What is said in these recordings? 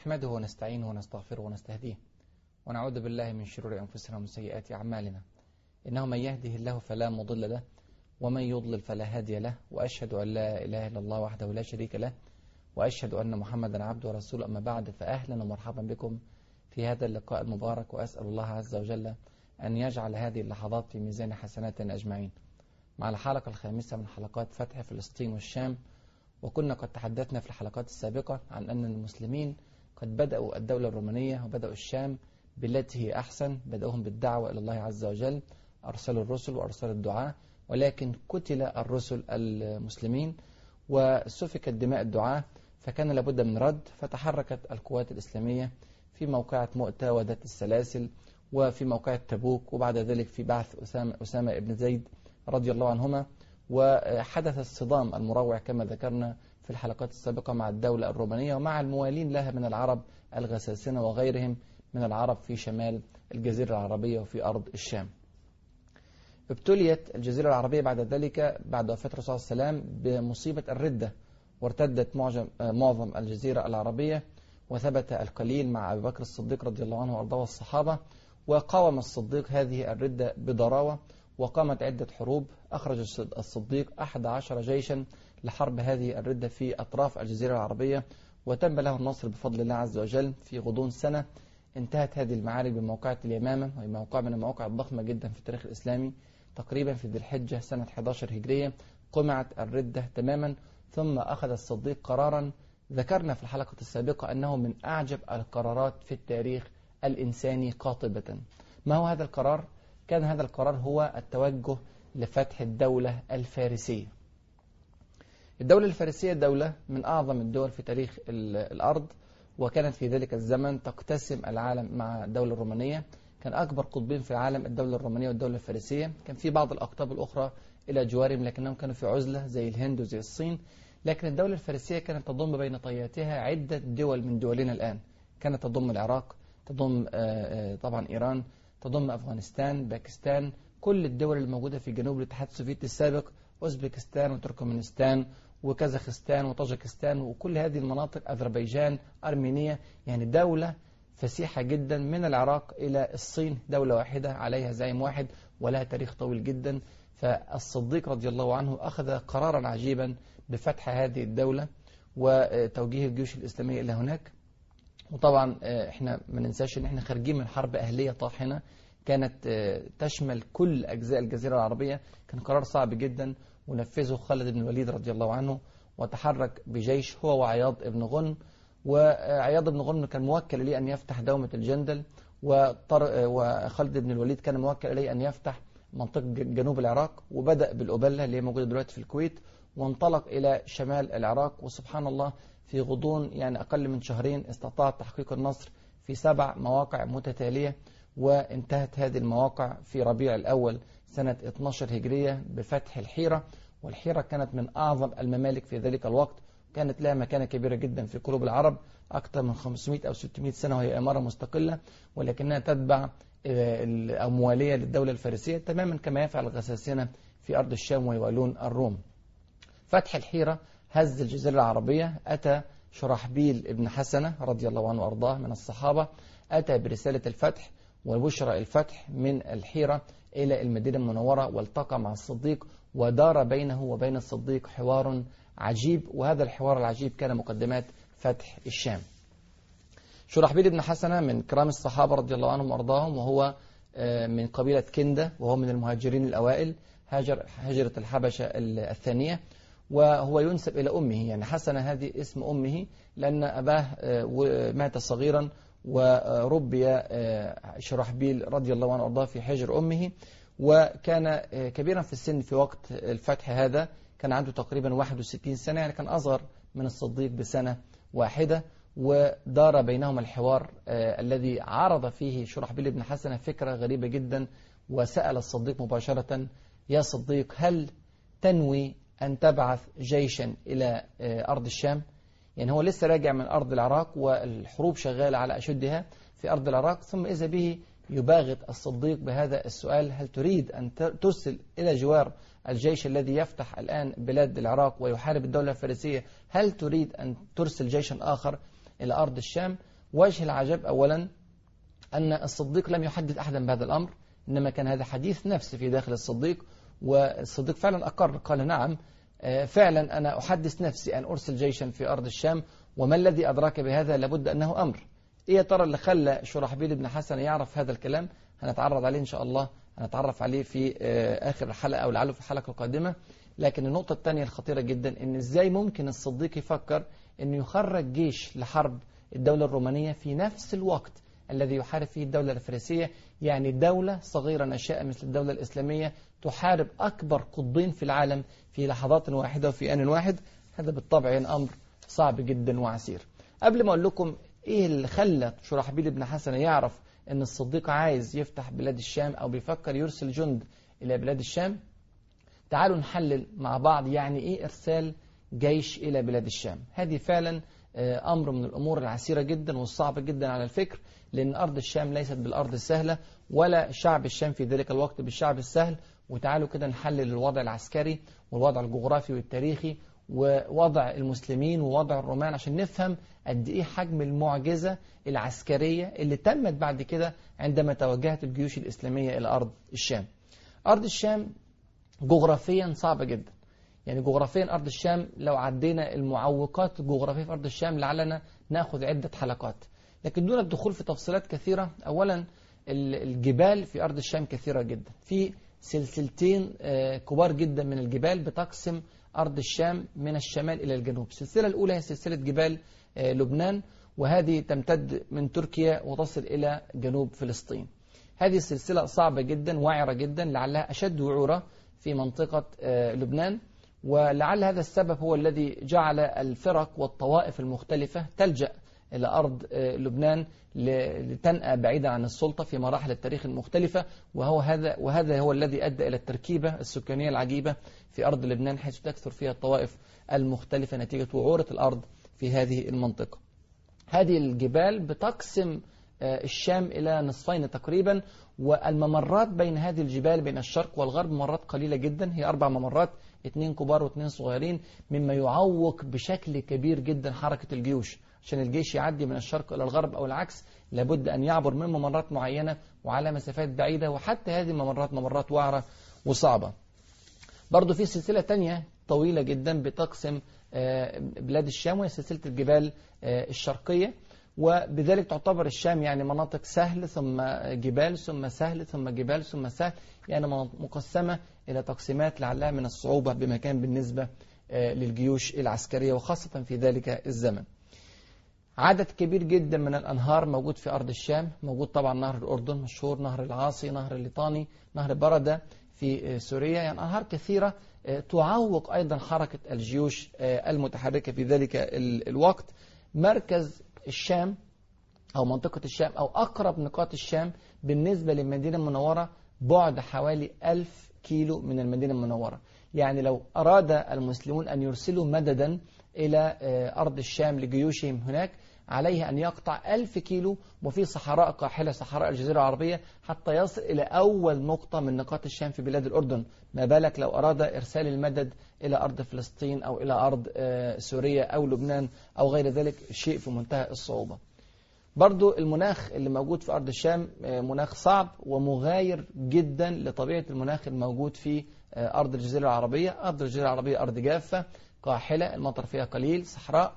نحمده ونستعينه ونستغفره ونستهديه ونعوذ بالله من شرور أنفسنا ومن سيئات أعمالنا. إنه من يهده الله فلا مضل له ومن يضلل فلا هادي له وأشهد أن لا إله إلا الله وحده لا شريك له وأشهد أن محمدا عبده ورسوله. أما بعد فأهلا ومرحبا بكم في هذا اللقاء المبارك وأسأل الله عز وجل أن يجعل هذه اللحظات في ميزان حسناتنا أجمعين. مع الحلقة الخامسة من حلقات فتح فلسطين والشام وكنا قد تحدثنا في الحلقات السابقة عن أن المسلمين قد بدأوا الدولة الرومانية وبدأوا الشام بالتي هي أحسن بدأوهم بالدعوة إلى الله عز وجل أرسلوا الرسل وأرسلوا الدعاء ولكن قتل الرسل المسلمين وسفكت دماء الدعاة فكان لابد من رد فتحركت القوات الإسلامية في موقعة مؤتة وذات السلاسل وفي موقعة تبوك وبعد ذلك في بعث أسامة, أسامة ابن زيد رضي الله عنهما وحدث الصدام المروع كما ذكرنا في الحلقات السابقة مع الدولة الرومانية ومع الموالين لها من العرب الغساسنة وغيرهم من العرب في شمال الجزيرة العربية وفي أرض الشام. ابتليت الجزيرة العربية بعد ذلك بعد وفاة الرسول صلى الله عليه وسلم بمصيبة الردة وارتدت معظم, معظم الجزيرة العربية وثبت القليل مع أبي بكر الصديق رضي الله عنه وأرضاه والصحابة وقاوم الصديق هذه الردة بضراوة وقامت عدة حروب أخرج الصديق أحد عشر جيشا لحرب هذه الردة في أطراف الجزيرة العربية وتم له النصر بفضل الله عز وجل في غضون سنة. انتهت هذه المعارك بموقعة اليمامة وهي موقع من المواقع الضخمة جدا في التاريخ الإسلامي. تقريبا في ذي الحجة سنة 11 هجرية قمعت الردة تماما ثم أخذ الصديق قرارا. ذكرنا في الحلقة السابقة أنه من أعجب القرارات في التاريخ الإنساني قاطبة. ما هو هذا القرار؟ كان هذا القرار هو التوجه لفتح الدولة الفارسية. الدولة الفارسية دولة من أعظم الدول في تاريخ الأرض وكانت في ذلك الزمن تقتسم العالم مع الدولة الرومانية. كان أكبر قطبين في العالم الدولة الرومانية والدولة الفارسية. كان في بعض الأقطاب الأخرى إلى جوارهم لكنهم كانوا في عزلة زي الهند وزي الصين. لكن الدولة الفارسية كانت تضم بين طياتها عدة دول من دولنا الآن. كانت تضم العراق تضم طبعا إيران تضم أفغانستان باكستان. كل الدول الموجودة في جنوب الاتحاد السوفيتي السابق أوزبكستان وتركمانستان وكازاخستان وطاجكستان وكل هذه المناطق أذربيجان أرمينيا يعني دولة فسيحة جدا من العراق إلى الصين دولة واحدة عليها زعيم واحد ولها تاريخ طويل جدا. فالصديق رضي الله عنه أخذ قرارا عجيبا بفتح هذه الدولة وتوجيه الجيوش الإسلامية إلى هناك. وطبعا إحنا ما ننساش إن إحنا خارجين من حرب أهلية طاحنة كانت تشمل كل أجزاء الجزيرة العربية. كان قرار صعب جدا ونفذه خالد بن الوليد رضي الله عنه وتحرك بجيش هو وعياض بن غنم. وعياض بن غنم كان موكل ليه أن يفتح دومة الجندل وخالد بن الوليد كان موكل إليه أن يفتح منطقة جنوب العراق وبدأ بالأبلة اللي هي موجودة دلوقتي في الكويت وانطلق إلى شمال العراق. وسبحان الله في غضون يعني أقل من شهرين استطاع تحقيق النصر في سبع مواقع متتالية وانتهت هذه المواقع في ربيع الأول سنة 12 هجرية بفتح الحيرة والحيرة كانت من أعظم الممالك في ذلك الوقت كانت لها مكانة كبيرة جدا في قلوب العرب أكثر من 500 أو 600 سنة وهي إمارة مستقلة ولكنها تتبع أو موالية للدولة الفارسية تماما كما يفعل الغساسنة في أرض الشام ويوالون الروم. فتح الحيرة هز الجزيرة العربية أتى شرحبيل ابن حسنة رضي الله عنه وأرضاه من الصحابة أتى برسالة الفتح وبشرى الفتح من الحيرة إلى المدينة المنورة والتقى مع الصديق ودار بينه وبين الصديق حوار عجيب وهذا الحوار العجيب كان مقدمات فتح الشام. شرحبيل بن حسنة من كرام الصحابة رضي الله عنهم وأرضاهم وهو من قبيلة كندة وهو من المهاجرين الأوائل هاجر هجرة الحبشة الثانية وهو ينسب إلى أمه. يعني حسن هذه اسم أمه لأن أباه مات صغيرا وربي شرحبيل رضي الله عنه وأرضاه في حجر أمه. وكان كبيرا في السن في وقت الفتح هذا كان عنده تقريبا 61 سنة يعني كان أصغر من الصديق بسنة واحدة. ودار بينهما الحوار الذي عرض فيه شرحبيل بن حسنة فكرة غريبة جدا وسأل الصديق مباشرة يا صديق هل تنوي أن تبعث جيشا إلى أرض الشام؟ يعني هو لسه راجع من أرض العراق والحروب شغالة على أشدها في أرض العراق ثم إذا به يباغت الصديق بهذا السؤال هل تريد أن ترسل إلى جوار الجيش الذي يفتح الآن بلاد العراق ويحارب الدولة الفارسية هل تريد أن ترسل جيشا آخر إلى أرض الشام؟ وجه العجب أولا أن الصديق لم يحدث أحدا بهذا الأمر إنما كان هذا حديث نفس في داخل الصديق والصديق فعلا أقر قال نعم فعلا أنا أحدث نفسي أن أرسل جيشا في أرض الشام وما الذي أدراك بهذا لابد أنه أمر. إيه ترى اللي خلى شرحبيل بن حسن يعرف هذا الكلام؟ هنتعرض عليه إن شاء الله هنتعرف عليه في آه، آخر الحلقة أو لعله في الحلقة القادمة. لكن النقطة الثانية الخطيرة جدا إن إزاي ممكن الصديق يفكر إنه يخرج جيش لحرب الدولة الرومانية في نفس الوقت الذي يحارب فيه الدولة الفارسية يعني دولة صغيرة نشأة مثل الدولة الإسلامية تحارب أكبر قطبين في العالم في لحظات واحدة وفي آن واحد. هذا بالطبع أمر صعب جدا وعسير. قبل ما أقول لكم إيه اللي خلى شرحبيل بن حسن يعرف أن الصديق عايز يفتح بلاد الشام أو بيفكر يرسل جند إلى بلاد الشام؟ تعالوا نحلل مع بعض يعني إيه إرسال جيش إلى بلاد الشام. هذه فعلا آه، أمر من الأمور العسيرة جدا والصعبة جدا على الفكر لأن أرض الشام ليست بالأرض السهلة ولا شعب الشام في ذلك الوقت بالشعب السهل وتعالوا كده نحلل الوضع العسكري والوضع الجغرافي والتاريخي ووضع المسلمين ووضع الرومان عشان نفهم قد إيه حجم المعجزة العسكرية اللي تمت بعد كده عندما توجهت الجيوش الإسلامية إلى أرض الشام. أرض الشام جغرافيا صعبة جدا. يعني جغرافيا أرض الشام لو عدينا المعوقات الجغرافية في أرض الشام لعلنا نأخذ عدة حلقات. لكن دون الدخول في تفصيلات كثيرة أولا الجبال في أرض الشام كثيرة جدا. في سلسلتين آه، كبار جدا من الجبال بتقسم أرض الشام من الشمال إلى الجنوب. السلسلة الأولى هي سلسلة جبال آه، لبنان وهذه تمتد من تركيا وتصل إلى جنوب فلسطين. هذه السلسلة صعبة جدا وعرة جدا لعلها أشد وعورة في منطقة آه، لبنان. ولعل هذا السبب هو الذي جعل الفرق والطوائف المختلفة تلجأ إلى أرض آه، لبنان لتنأى بعيدا عن السلطة في مراحل التاريخ المختلفة. وهو هذا وهذا هو الذي أدى إلى التركيبة السكانية العجيبة في أرض لبنان حيث تكثر فيها الطوائف المختلفة نتيجة وعورة الأرض في هذه المنطقة. هذه الجبال بتقسم الشام إلى نصفين تقريبا والممرات بين هذه الجبال بين الشرق والغرب ممرات قليلة جدا. هي أربع ممرات اثنين كبار واثنين صغيرين مما يعوق بشكل كبير جدا حركة الجيوش. عشان الجيش يعدي من الشرق إلى الغرب أو العكس لابد أن يعبر من ممرات معينة وعلى مسافات بعيدة وحتى هذه الممرات ممرات وعرة وصعبة. برضو في سلسلة تانية طويلة جدا بتقسم آه، بلاد الشام وهي سلسلة الجبال آه، الشرقية. وبذلك تعتبر الشام يعني مناطق سهل ثم جبال ثم سهل ثم جبال ثم سهل يعني مقسمة إلى تقسيمات لعلها من الصعوبة بمكان بالنسبة آه، للجيوش العسكرية وخاصة في ذلك الزمن. عدد كبير جدا من الأنهار موجود في أرض الشام موجود طبعا نهر الأردن مشهور نهر العاصي نهر الليطاني نهر بردة في سوريا. يعني أنهار كثيرة آه، تعوق أيضا حركة الجيوش آه، المتحركة في ذلك الوقت. مركز الشام أو منطقة الشام أو أقرب نقاط الشام بالنسبة للمدينة المنورة بعد حوالي ألف كيلو من المدينة المنورة. يعني لو أراد المسلمون أن يرسلوا مددا إلى آه، أرض الشام لجيوشهم هناك عليه أن يقطع ألف كيلو وفي صحراء قاحلة صحراء الجزيرة العربية حتى يصل إلى أول نقطة من نقاط الشام في بلاد الأردن. ما بالك لو أراد إرسال المدد إلى أرض فلسطين أو إلى أرض آه، سوريا أو لبنان أو غير ذلك شيء في منتهى الصعوبة. برضو المناخ اللي موجود في أرض الشام آه، مناخ صعب ومغاير جدا لطبيعة المناخ الموجود في أرض الجزيرة العربية. أرض الجزيرة العربية أرض جافة قاحلة المطر فيها قليل صحراء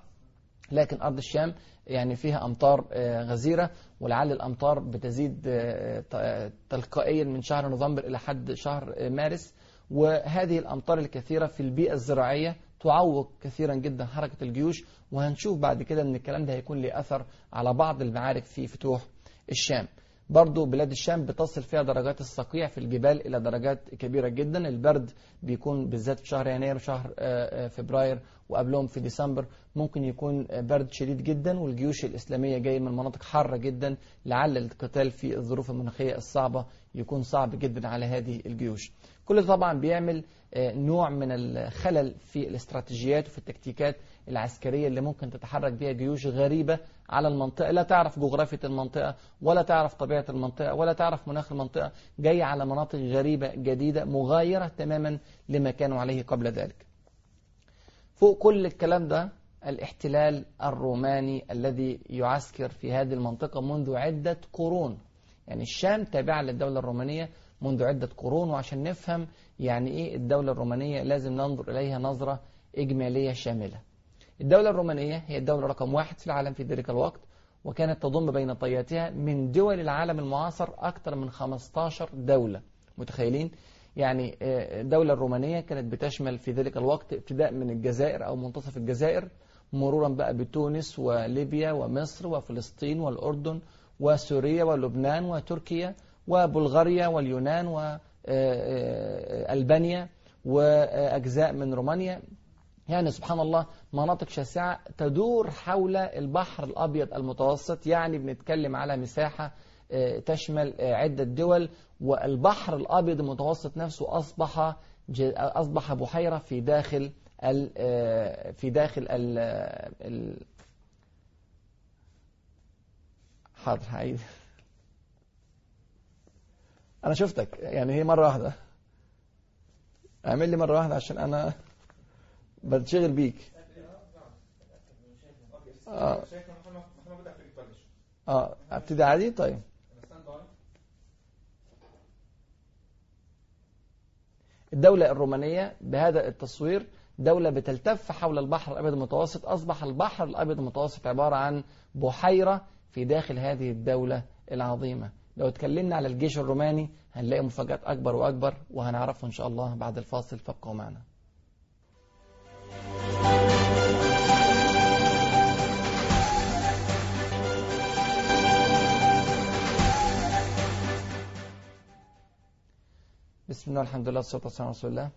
لكن أرض الشام يعني فيها أمطار آه، غزيرة ولعل الأمطار بتزيد آه، تلقائيا من شهر نوفمبر إلى حد شهر آه، مارس. وهذه الأمطار الكثيرة في البيئة الزراعية تعوق كثيرا جدا حركة الجيوش. وهنشوف بعد كده أن الكلام ده هيكون له أثر على بعض المعارك في فتوح الشام. برضو بلاد الشام بتصل فيها درجات الصقيع في الجبال إلى درجات كبيرة جدا. البرد بيكون بالذات في شهر يناير وشهر فبراير وقبلهم في ديسمبر ممكن يكون برد شديد جدا والجيوش الإسلامية جاية من مناطق حارة جدا لعل القتال في الظروف المناخية الصعبة يكون صعب جدا على هذه الجيوش. كل طبعا بيعمل آه، نوع من الخلل في الاستراتيجيات وفي التكتيكات العسكرية اللي ممكن تتحرك بها جيوش غريبة على المنطقة. لا تعرف جغرافية المنطقة ولا تعرف طبيعة المنطقة ولا تعرف مناخ المنطقة. جاية على مناطق غريبة جديدة مغايرة تماما لما كانوا عليه قبل ذلك. فوق كل الكلام ده الاحتلال الروماني الذي يعسكر في هذه المنطقة منذ عدة قرون. يعني الشام تابعة للدولة الرومانية منذ عدة قرون وعشان نفهم يعني إيه الدولة الرومانية لازم ننظر إليها نظرة إجمالية شاملة. الدولة الرومانية هي الدولة رقم واحد في العالم في ذلك الوقت وكانت تضم بين طياتها من دول العالم المعاصر أكثر من 15 دولة. متخيلين؟ يعني الدولة الرومانية كانت بتشمل في ذلك الوقت ابتداء من الجزائر أو منتصف الجزائر مرورا بقى بتونس وليبيا ومصر وفلسطين والأردن وسوريا ولبنان وتركيا وبلغاريا واليونان وألبانيا وأجزاء من رومانيا. يعني سبحان الله مناطق شاسعة تدور حول البحر الأبيض المتوسط. يعني بنتكلم على مساحة تشمل عدة دول والبحر الأبيض المتوسط نفسه أصبح أصبح بحيرة في داخل ال في داخل ال ال حاضر هعيد. أنا شفتك يعني هي مرة واحدة. اعمل لي مرة واحدة عشان أنا بتشغل بيك. آه. آه أبتدي عادي؟ طيب. الدولة الرومانية بهذا التصوير دولة بتلتف حول البحر الأبيض المتوسط أصبح البحر الأبيض المتوسط عبارة عن بحيرة في داخل هذه الدولة العظيمة. لو اتكلمنا على الجيش الروماني هنلاقي مفاجآت أكبر وأكبر وهنعرفه إن شاء الله بعد الفاصل. فابقوا معنا. بسم الله الحمد لله والصلاة والسلام على رسول الله.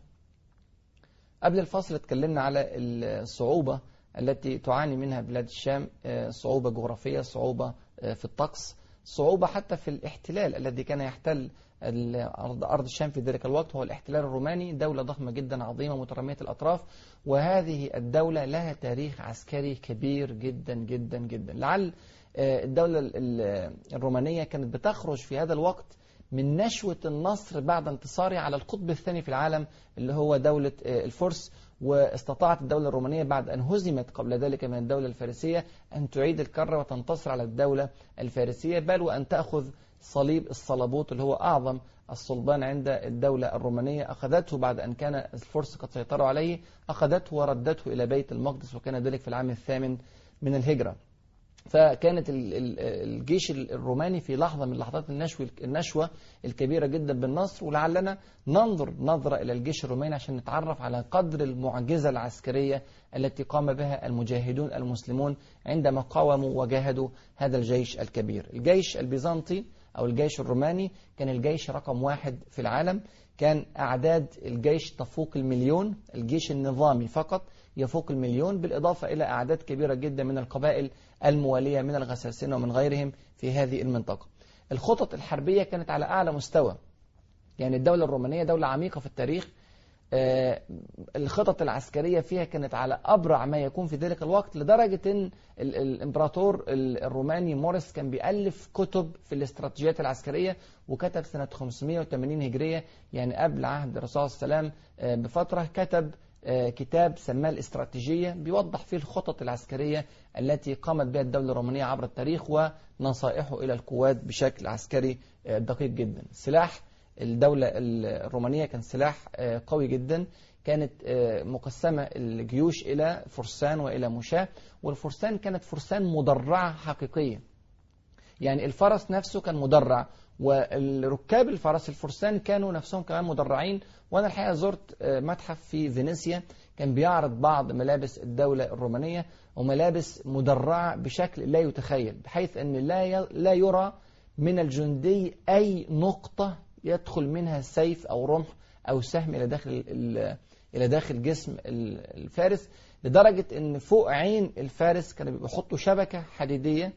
قبل الفصل اتكلمنا على الصعوبة التي تعاني منها بلاد الشام صعوبة جغرافية صعوبة في الطقس صعوبة حتى في الاحتلال الذي كان يحتل أرض الشام في ذلك الوقت هو الاحتلال الروماني دولة ضخمة جدا عظيمة مترامية الأطراف. وهذه الدولة لها تاريخ عسكري كبير جدا جدا جدا. لعل الدولة الرومانية كانت بتخرج في هذا الوقت من نشوة النصر بعد انتصاره على القطب الثاني في العالم اللي هو دولة الفرس واستطاعت الدولة الرومانية بعد أن هزمت قبل ذلك من الدولة الفارسية أن تعيد الكرة وتنتصر على الدولة الفارسية. بل وأن تأخذ صليب الصلبوت اللي هو أعظم الصلبان عند الدولة الرومانية. أخذته بعد أن كان الفرس قد سيطروا عليه. أخذته وردته إلى بيت المقدس وكان ذلك في العام الثامن من الهجرة. فكانت الجيش الروماني في لحظة من لحظات النشوة, النشوة الكبيرة جدا بالنصر ولعلنا ننظر نظرة إلى الجيش الروماني عشان نتعرف على قدر المعجزة العسكرية التي قام بها المجاهدون المسلمون عندما قاوموا وجاهدوا هذا الجيش الكبير. الجيش البيزنطي أو الجيش الروماني كان الجيش رقم واحد في العالم. كان أعداد الجيش تفوق المليون. الجيش النظامي فقط يفوق المليون بالإضافة إلى أعداد كبيرة جدا من القبائل الموالية من الغساسنة ومن غيرهم في هذه المنطقة. الخطط الحربية كانت على أعلى مستوى. يعني الدولة الرومانية دولة عميقة في التاريخ. الخطط العسكرية فيها كانت على أبرع ما يكون في ذلك الوقت لدرجة أن الإمبراطور الروماني موريس كان بيألف كتب في الاستراتيجيات العسكرية وكتب سنة 580 هجرية. يعني قبل عهد الرسول صلى الله عليه وسلم بفترة كتب كتاب سماه الاستراتيجية بيوضح فيه الخطط العسكرية التي قامت بها الدولة الرومانية عبر التاريخ ونصائحه إلى القوات بشكل عسكري دقيق جدا. سلاح الدولة الرومانية كان سلاح قوي جدا. كانت مقسمة الجيوش إلى فرسان وإلى مشاة والفرسان كانت فرسان مدرعة حقيقية. يعني الفرس نفسه كان مدرع والركاب الفرس الفرسان كانوا نفسهم كمان مدرعين. وأنا الحقيقة زرت متحف في فينيسيا كان بيعرض بعض ملابس الدولة الرومانية وملابس مدرعة بشكل لا يتخيل بحيث أن لا لا يرى من الجندي أي نقطة يدخل منها سيف أو رمح أو سهم إلى داخل إلى داخل جسم الفارس لدرجة أن فوق عين الفارس كانوا بيحطوا شبكة حديدية.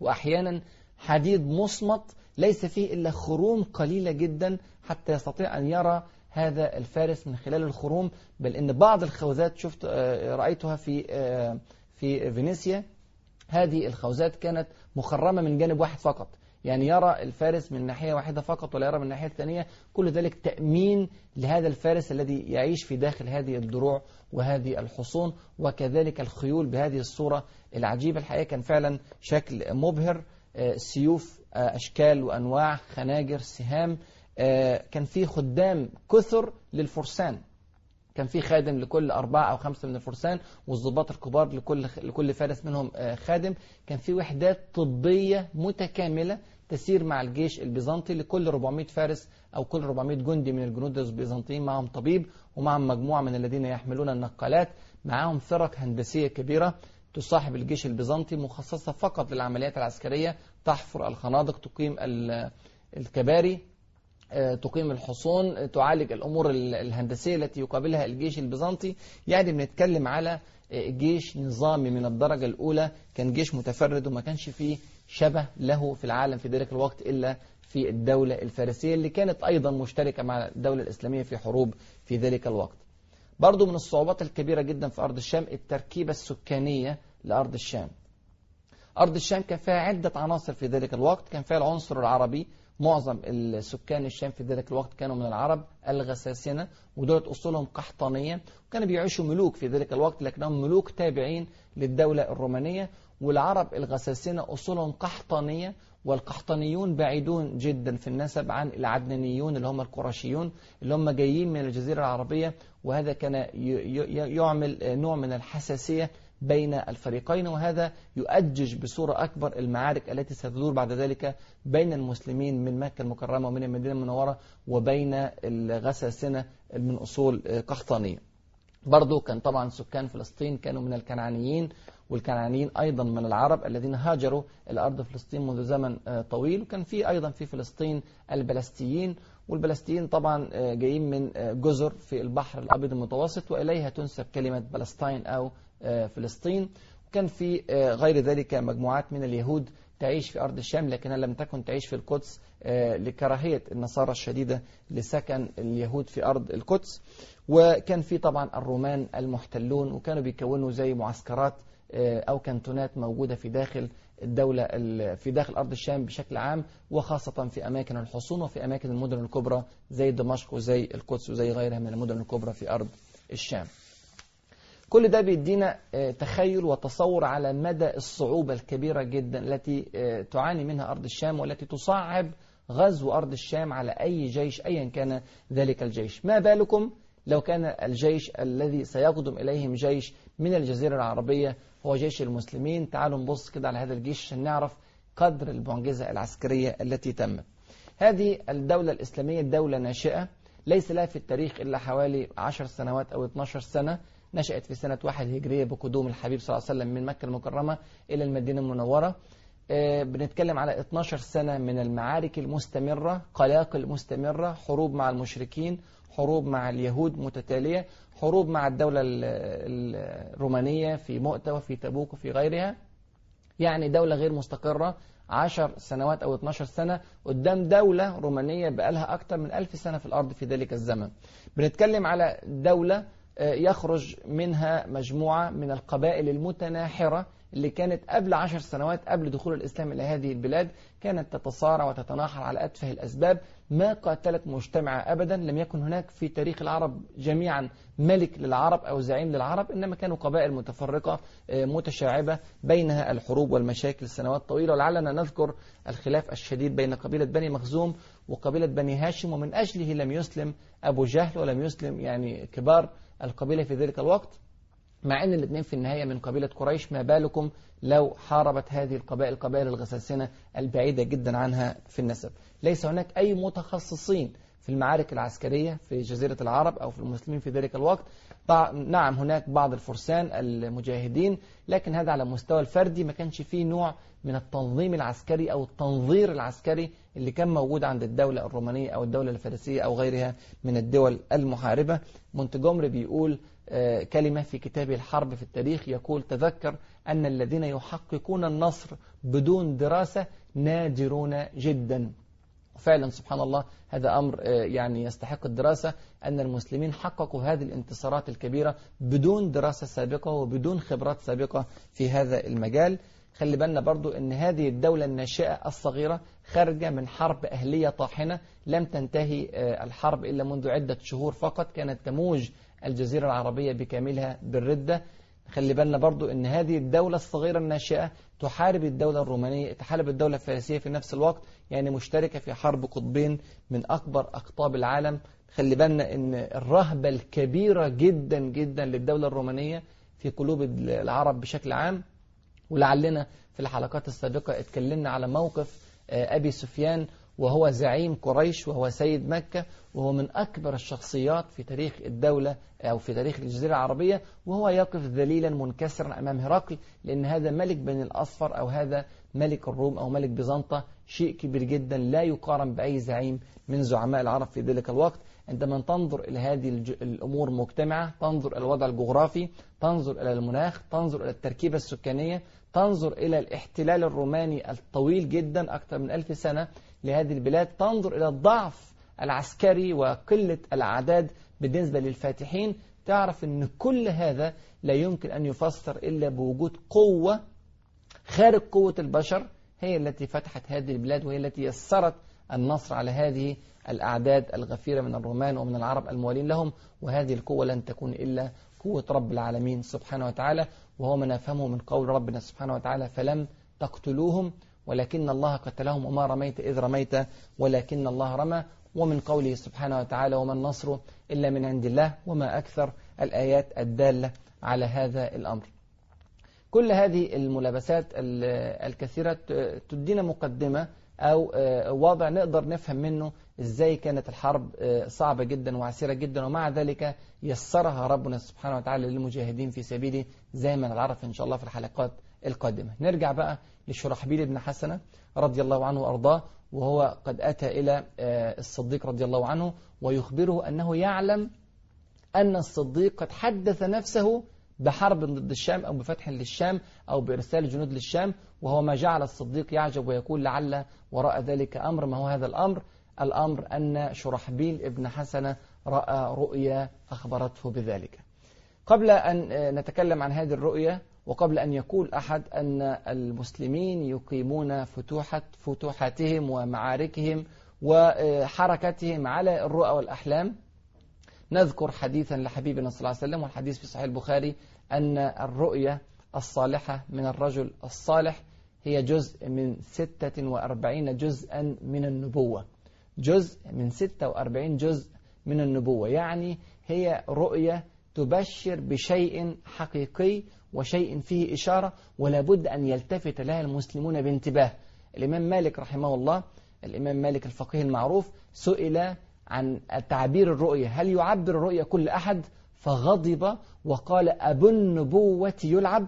وأحيانا حديد مصمت ليس فيه إلا خروم قليلة جدا حتى يستطيع أن يرى هذا الفارس من خلال الخروم بل إن بعض الخوذات شفت رأيتها في في فينيسيا. هذه الخوذات كانت مخرمة من جانب واحد فقط. يعني يرى الفارس من ناحية واحدة فقط ولا يرى من الناحية الثانية. كل ذلك تأمين لهذا الفارس الذي يعيش في داخل هذه الدروع وهذه الحصون وكذلك الخيول بهذه الصورة العجيبة. الحقيقة كان فعلا شكل مبهر سيوف أشكال وأنواع خناجر سهام كان في خدام كثر للفرسان. كان في خادم لكل أربعة أو خمسة من الفرسان والضباط الكبار لكل لكل فارس منهم خادم. كان في وحدات طبية متكاملة تسير مع الجيش البيزنطي لكل 400 فارس أو كل 400 جندي من الجنود البيزنطيين. معهم طبيب ومعهم مجموعة من الذين يحملون النقالات. معهم فرق هندسية كبيرة تصاحب الجيش البيزنطي مخصصة فقط للعمليات العسكرية. تحفر الخنادق تقيم الكباري تقيم الحصون تعالج الأمور الهندسية التي يقابلها الجيش البيزنطي. يعني بنتكلم على جيش نظامي من الدرجة الأولى. كان جيش متفرد وما كانش فيه شبه له في العالم في ذلك الوقت إلا في الدولة الفارسية اللي كانت أيضا مشتركة مع الدولة الإسلامية في حروب في ذلك الوقت. برضو من الصعوبات الكبيرة جدا في أرض الشام التركيبة السكانية لأرض الشام. أرض الشام كان فيها عدة عناصر في ذلك الوقت. كان فيها العنصر العربي. معظم السكان الشام في ذلك الوقت كانوا من العرب الغساسنة ودولت أصولهم قحطانية وكانوا بيعيشوا ملوك في ذلك الوقت لكنهم ملوك تابعين للدولة الرومانية. والعرب الغساسنة أصولهم قحطانية والقحطانيون بعيدون جدا في النسب عن العدنانيون اللي هم القرشيون اللي هم جايين من الجزيرة العربية وهذا كان يعمل نوع من الحساسية بين الفريقين وهذا يؤجج بصورة أكبر المعارك التي ستدور بعد ذلك بين المسلمين من مكة المكرمة ومن المدينة المنورة وبين الغساسنة من أصول قحطانية. برضو كان طبعا سكان فلسطين كانوا من الكنعانيين والكنعانيين أيضا من العرب الذين هاجروا الأرض فلسطين منذ زمن طويل. وكان في أيضا في فلسطين البلستيين والبلستيين طبعا جايين من جزر في البحر الأبيض المتوسط وإليها تنسب كلمة بلستين أو فلسطين. وكان في غير ذلك مجموعات من اليهود تعيش في أرض الشام لكنها لم تكن تعيش في القدس لكراهية النصارى الشديدة لسكن اليهود في أرض القدس. وكان في طبعا الرومان المحتلون وكانوا بيكونوا زي معسكرات أو كانتونات موجودة في داخل الدولة في داخل أرض الشام بشكل عام وخاصة في أماكن الحصون وفي أماكن المدن الكبرى زي دمشق وزي القدس وزي غيرها من المدن الكبرى في أرض الشام. كل ده بيدينا تخيل وتصور على مدى الصعوبة الكبيرة جدا التي تعاني منها أرض الشام والتي تصعب غزو أرض الشام على أي جيش أيا كان ذلك الجيش. ما بالكم لو كان الجيش الذي سيقدم إليهم جيش من الجزيرة العربية هو جيش المسلمين. تعالوا نبص كده على هذا الجيش عشان نعرف قدر المعجزة العسكرية التي تمت. هذه الدولة الإسلامية دولة ناشئة ليس لها في التاريخ إلا حوالي 10 سنوات أو 12 سنة نشأت في سنة واحد هجرية بقدوم الحبيب صلى الله عليه وسلم من مكة المكرمة إلى المدينة المنورة. بنتكلم على 12 سنة من المعارك المستمرة قلاقل مستمرة حروب مع المشركين حروب مع اليهود متتالية حروب مع الدولة الرومانية في مؤتة وفي تبوك وفي غيرها. يعني دولة غير مستقرة 10 سنوات أو 12 سنة قدام دولة رومانية بقالها أكثر من ألف سنة في الأرض في ذلك الزمن. بنتكلم على دولة يخرج منها مجموعة من القبائل المتناحرة اللي كانت قبل عشر سنوات قبل دخول الإسلام إلى هذه البلاد كانت تتصارع وتتناحر على أتفه الأسباب. ما قاتلت مجتمعة أبدا لم يكن هناك في تاريخ العرب جميعا ملك للعرب أو زعيم للعرب إنما كانوا قبائل متفرقة متشعبة بينها الحروب والمشاكل سنوات طويلة. ولعلنا نذكر الخلاف الشديد بين قبيلة بني مخزوم وقبيلة بني هاشم ومن أجله لم يسلم أبو جهل ولم يسلم يعني كبار القبيلة في ذلك الوقت مع أن الاثنين في النهاية من قبيلة قريش ما بالكم لو حاربت هذه القبائل القبائل الغساسنة البعيدة جدا عنها في النسب. ليس هناك أي متخصصين في المعارك العسكرية في جزيرة العرب أو في المسلمين في ذلك الوقت نعم هناك بعض الفرسان المجاهدين لكن هذا على مستوى الفردي ما كانش فيه نوع من التنظيم العسكري أو التنظير العسكري اللي كان موجود عند الدولة الرومانية أو الدولة الفارسية أو غيرها من الدول المحاربة. مونتجومري بيقول كلمة في كتابه الحرب في التاريخ يقول تذكر أن الذين يحققون النصر بدون دراسة نادرون جدا. فعلا سبحان الله هذا أمر يعني يستحق الدراسة أن المسلمين حققوا هذه الانتصارات الكبيرة بدون دراسة سابقة وبدون خبرات سابقة في هذا المجال. خلي بالنا برضو أن هذه الدولة الناشئة الصغيرة خارجة من حرب أهلية طاحنة لم تنتهي الحرب إلا منذ عدة شهور فقط كانت تموج الجزيرة العربية بكاملها بالردة. خلي بالنا برضو إن هذه الدولة الصغيرة الناشئة تحارب الدولة الرومانية تحارب الدولة الفارسية في نفس الوقت يعني مشتركة في حرب قطبين من أكبر أقطاب العالم. خلي بالنا إن الرهبة الكبيرة جدا جدا للدولة الرومانية في قلوب العرب بشكل عام. ولعلنا في الحلقات السابقة اتكلمنا على موقف أبي سفيان وهو زعيم قريش وهو سيد مكة وهو من أكبر الشخصيات في تاريخ الدولة أو في تاريخ الجزيرة العربية وهو يقف ذليلا منكسرا أمام هرقل لأن هذا ملك بني الأصفر أو هذا ملك الروم أو ملك بيزنطة شيء كبير جدا لا يقارن بأي زعيم من زعماء العرب في ذلك الوقت. عندما تنظر إلى هذه الأمور مجتمعة تنظر إلى الوضع الجغرافي تنظر إلى المناخ تنظر إلى التركيبة السكانية تنظر إلى الاحتلال الروماني الطويل جدا أكثر من ألف سنة لهذه البلاد تنظر إلى الضعف العسكري وقلة الأعداد بالنسبة للفاتحين. تعرف أن كل هذا لا يمكن أن يفسر إلا بوجود قوة خارج قوة البشر هي التي فتحت هذه البلاد وهي التي يسرت النصر على هذه الأعداد الغفيرة من الرومان ومن العرب الموالين لهم. وهذه القوة لن تكون إلا قوة رب العالمين سبحانه وتعالى وهو ما نفهمه من قول ربنا سبحانه وتعالى فلم تقتلوهم ولكن الله قتلهم وما رميت إذ رميت ولكن الله رمى ومن قوله سبحانه وتعالى وما النصر إلا من عند الله وما أكثر الآيات الدالة على هذا الأمر. كل هذه الملابسات الكثيرة تدينا مقدمة أو وضع نقدر نفهم منه إزاي كانت الحرب صعبة جدا وعسيرة جدا ومع ذلك يسرها ربنا سبحانه وتعالى للمجاهدين في سبيله زي ما نعرف إن شاء الله في الحلقات القادمة. نرجع بقى لشرحبيل بن حسنة رضي الله عنه وأرضاه وهو قد أتى إلى الصديق رضي الله عنه ويخبره أنه يعلم أن الصديق قد حدث نفسه بحرب ضد الشام أو بفتح للشام أو بإرسال جنود للشام وهو ما جعل الصديق يعجب ويقول لعل وراء ذلك أمر. ما هو هذا الأمر؟ الأمر أن شرحبيل ابن حسنة رأى رؤيا أخبرته بذلك. قبل أن نتكلم عن هذه الرؤيا وقبل أن يقول أحد أن المسلمين يقيمون فتوحة فتوحاتهم ومعاركهم وحركتهم على الرؤى والأحلام. نذكر حديثا لحبيبنا صلى الله عليه وسلم والحديث في صحيح البخاري أن الرؤية الصالحة من الرجل الصالح هي جزء من 46 جزءا من النبوة. جزء من 46 جزء من النبوة. يعني هي رؤية تبشر بشيء حقيقي وشيء فيه إشارة ولا بد أن يلتفت لها المسلمون بانتباه. الإمام مالك رحمه الله الإمام مالك الفقيه المعروف سئل عن تعبير الرؤية. هل يعبر الرؤية كل أحد؟ فغضب وقال أبو النبوة يلعب.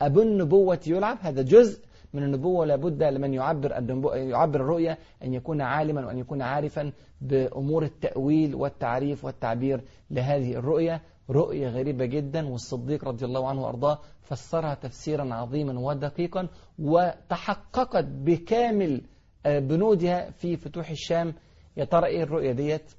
أبو النبوة يلعب هذا جزء من النبوة. لابد لمن يعبر يعبر الرؤية أن يكون عالما وأن يكون عارفا بأمور التأويل والتعريف والتعبير لهذه الرؤية. رؤية غريبة جدا والصديق رضي الله عنه وأرضاه فسرها تفسيرا عظيما ودقيقا وتحققت بكامل بنودها في فتوح الشام. يا ترى إيه الرؤية ديت؟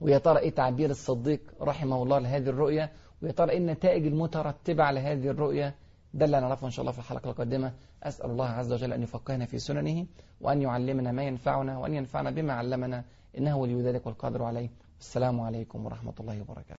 ويا ترى إيه تعبير الصديق رحمه الله لهذه الرؤية؟ ويا ترى إيه النتائج المترتبة على هذه الرؤية؟ ده اللي نعرفه إن شاء الله في الحلقة القادمة. أسأل الله عز وجل أن يفقهنا في سننه وأن يعلمنا ما ينفعنا وأن ينفعنا بما علمنا إنه ولي ذلك والقادر عليه. السلام عليكم ورحمة الله وبركاته.